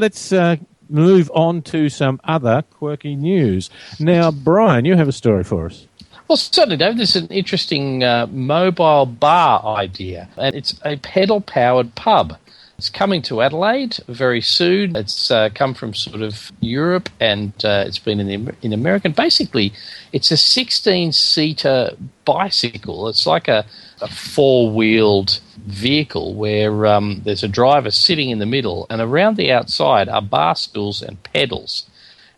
let's uh, move on to some other quirky news. Now, Brian, you have a story for us. Well, certainly, David. This is an interesting uh, mobile bar idea, and it's a pedal powered pub. It's coming to Adelaide very soon. It's uh, come from sort of Europe and uh, it's been in, the, in America. And basically, it's a 16 seater bicycle. It's like a, a four wheeled vehicle where um, there's a driver sitting in the middle, and around the outside are bar stools and pedals.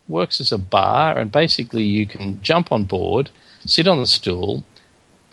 works as a bar, and basically, you can jump on board, sit on the stool,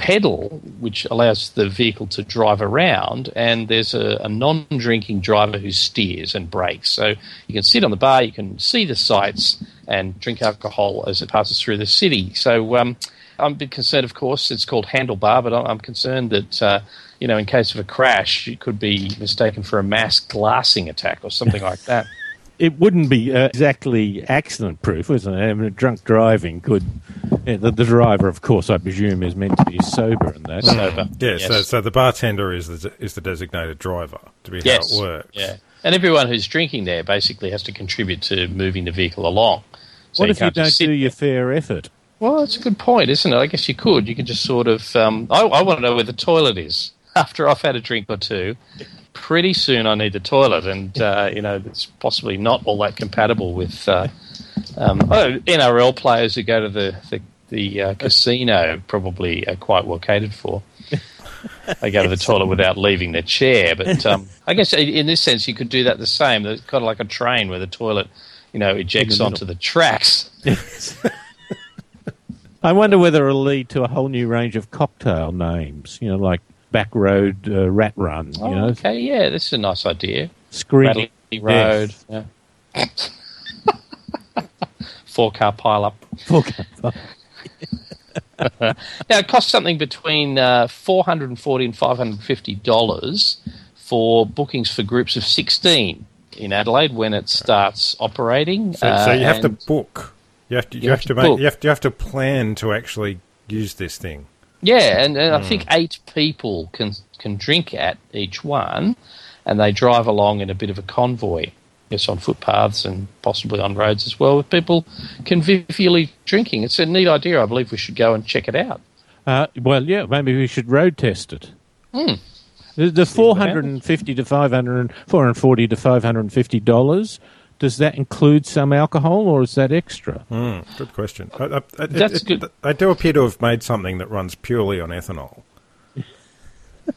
pedal, which allows the vehicle to drive around, and there's a, a non drinking driver who steers and brakes. So you can sit on the bar, you can see the sights, and drink alcohol as it passes through the city. So um, I'm a bit concerned, of course, it's called handlebar, but I'm concerned that. Uh, you know, in case of a crash, it could be mistaken for a mass glassing attack or something like that. it wouldn't be uh, exactly accident proof, isn't it? I mean, drunk driving could. Yeah, the, the, driver, of course, I presume, is meant to be sober in that. Sober. Yeah, yes. so, so the bartender is the, is the designated driver to be yes. how it works. Yeah. And everyone who's drinking there basically has to contribute to moving the vehicle along. So what you if you don't do your fair effort? Well, that's a good point, isn't it? I guess you could. You can just sort of. Um, I, I want to know where the toilet is after I've had a drink or two pretty soon I need the toilet, and uh, you know it's possibly not all that compatible with uh, um, oh, NRL players who go to the the, the uh, casino. Probably are quite well catered for. they go to the toilet without leaving their chair, but um, I guess in this sense you could do that the same. It's kind of like a train where the toilet, you know, ejects the onto the tracks. I wonder whether it'll lead to a whole new range of cocktail names. You know, like back road uh, rat run. You oh, know? okay, yeah, this is a nice idea. Screaming Road. Yeah. Four car pile up. Four car pile. now it costs something between uh, four hundred and forty and five hundred and fifty dollars for bookings for groups of sixteen in Adelaide when it starts operating. So, uh, so you have to book. You have to. You, you have, have, to, make. You have to. You have to plan to actually use this thing. Yeah, and, and mm. I think hmm. eight people can can drink at each one, and they drive along in a bit of a convoy. Yes, on footpaths and possibly on roads as well, with people convivially drinking. It's a neat idea. I believe we should go and check it out. Uh, well, yeah, maybe we should road test it. Hmm. The, the 450 to 500, 440 to 550 dollars does that include some alcohol or is that extra? Mm, good question. I, I, it, That's it, good. They do appear to have made something that runs purely on ethanol.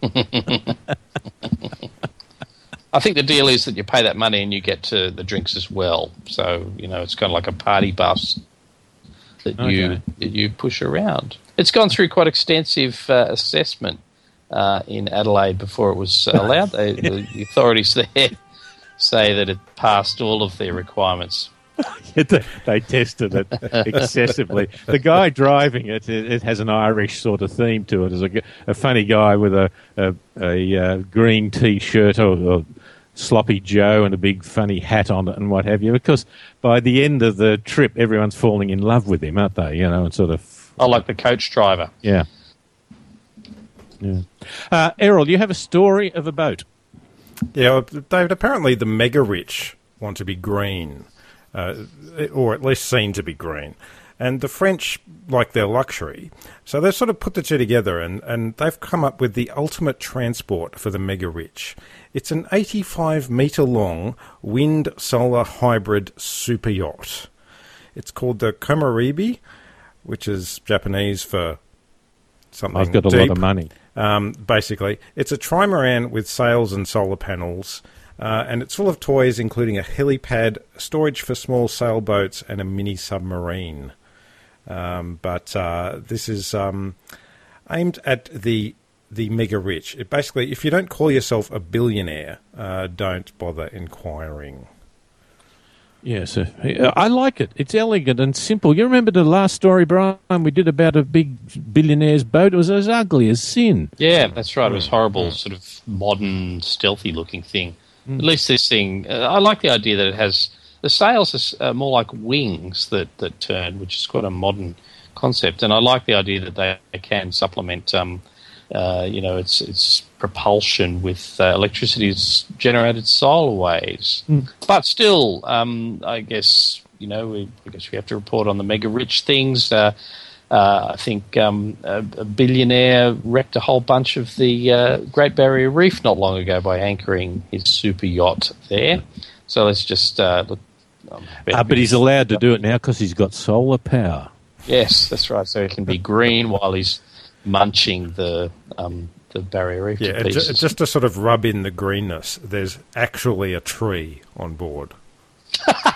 I think the deal is that you pay that money and you get to the drinks as well. So you know it's kind of like a party bus that okay. you that you push around. It's gone through quite extensive uh, assessment uh, in Adelaide before it was allowed. they, the, the authorities there say that it passed all of their requirements. they tested it excessively. the guy driving it, it, it, has an Irish sort of theme to it. As a, a funny guy with a a, a uh, green T-shirt or, or, sloppy Joe and a big funny hat on it and what have you. Because by the end of the trip, everyone's falling in love with him, aren't they? You know, and sort of. Oh, like the coach driver. Yeah. Yeah. Uh, Errol, you have a story of a boat. Yeah, David, apparently the mega rich want to be green, uh, or at least seen to be green. And the French like their luxury. So they've sort of put the two together and, and they've come up with the ultimate transport for the mega rich. It's an 85 metre long wind solar hybrid super yacht. It's called the Komorebi, which is Japanese for something. I've got a deep. lot of money. Um, basically, it's a trimaran with sails and solar panels, uh, and it's full of toys, including a helipad, storage for small sailboats, and a mini submarine. Um, but uh, this is um, aimed at the the mega rich. It basically, if you don't call yourself a billionaire, uh, don't bother inquiring. Yes, uh, I like it. It's elegant and simple. You remember the last story, Brian, we did about a big billionaire's boat? It was as ugly as sin. Yeah, that's right. It was horrible, sort of modern, stealthy looking thing. Mm. At least this thing, uh, I like the idea that it has the sails are uh, more like wings that, that turn, which is quite a modern concept. And I like the idea that they can supplement um, uh, you know, its its propulsion with uh, electricity generated solar ways. But still, um, I guess you know, we, I guess we have to report on the mega rich things. Uh, uh, I think um, a, a billionaire wrecked a whole bunch of the uh, Great Barrier Reef not long ago by anchoring his super yacht there. So let's just uh, look. um, Ah, but he's allowed to do it now because he's got solar power. Yes, that's right. So it can be green while he's munching the um, the barrier reef Yeah, to pieces. just to sort of rub in the greenness, there's actually a tree on board.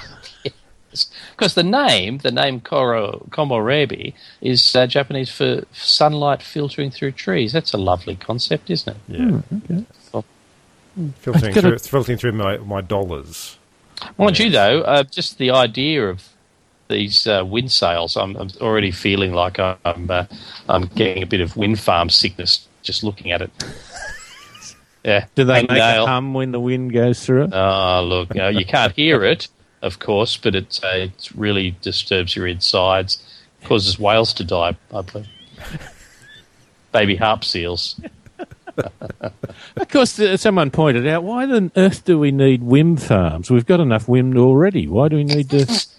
Because the name, the name Koro, Komorebi, is uh, Japanese for sunlight filtering through trees. That's a lovely concept, isn't it? Yeah, Okay. filtering I've through, filtering through my, my dollars. Mind you, though, uh, just the idea of these uh, wind sails, I'm, I'm already feeling like I'm uh, I'm getting a bit of wind farm sickness just looking at it. Yeah. Do they And make nail. a hum when the wind goes through it? Oh, look, you, know, you can't hear it, of course, but it, uh, it really disturbs your insides, causes whales to die, I believe. Baby harp seals. Of course, uh, someone pointed out, why on earth do we need wind farms? We've got enough wind already. Why do we need to...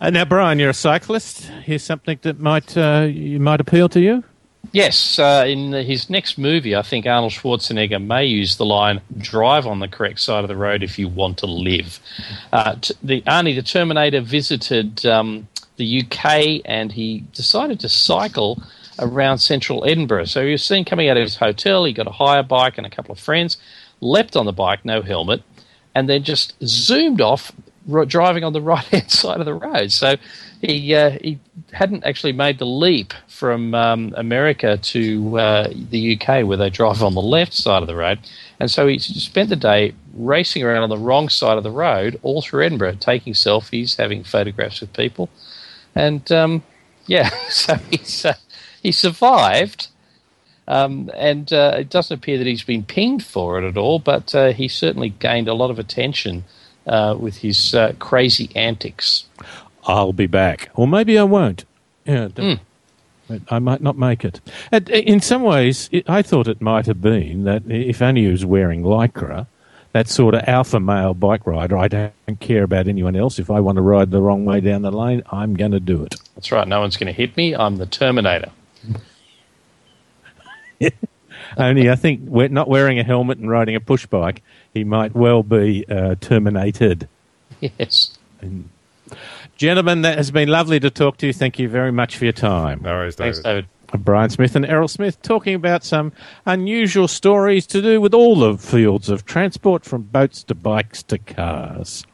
Uh, now, Brian, you're a cyclist. Here's something that might uh, you might appeal to you. Yes, uh, in his next movie, I think Arnold Schwarzenegger may use the line "Drive on the correct side of the road if you want to live." Uh, t- the Arnie the Terminator visited um, the UK and he decided to cycle around central Edinburgh. So he was seen coming out of his hotel. He got a hire bike and a couple of friends, leapt on the bike, no helmet, and then just zoomed off, driving on the right hand side of the road. So he uh, he hadn't actually made the leap from um, America to uh, the UK, where they drive on the left side of the road, and so he spent the day racing around on the wrong side of the road all through Edinburgh, taking selfies, having photographs with people, and um, yeah, so he's uh, he survived. Um, and uh, it doesn't appear that he's been pinged for it at all, but uh, he certainly gained a lot of attention uh, with his uh, crazy antics. I'll be back, or maybe I won't. Yeah, but I might not make it. And in some ways, it, I thought it might have been that if only he was wearing lycra, that sort of alpha male bike rider. I don't care about anyone else. If I want to ride the wrong way down the lane, I'm going to do it. That's right. No one's going to hit me. I'm the Terminator. Only I think we're not wearing a helmet and riding a push bike, he might well be uh, terminated. Yes. Gentlemen, that has been lovely to talk to you. Thank you very much for your time. No worries, Thanks, David. David. Brian Smith and Errol Smith talking about some unusual stories to do with all the fields of transport from boats to bikes to cars.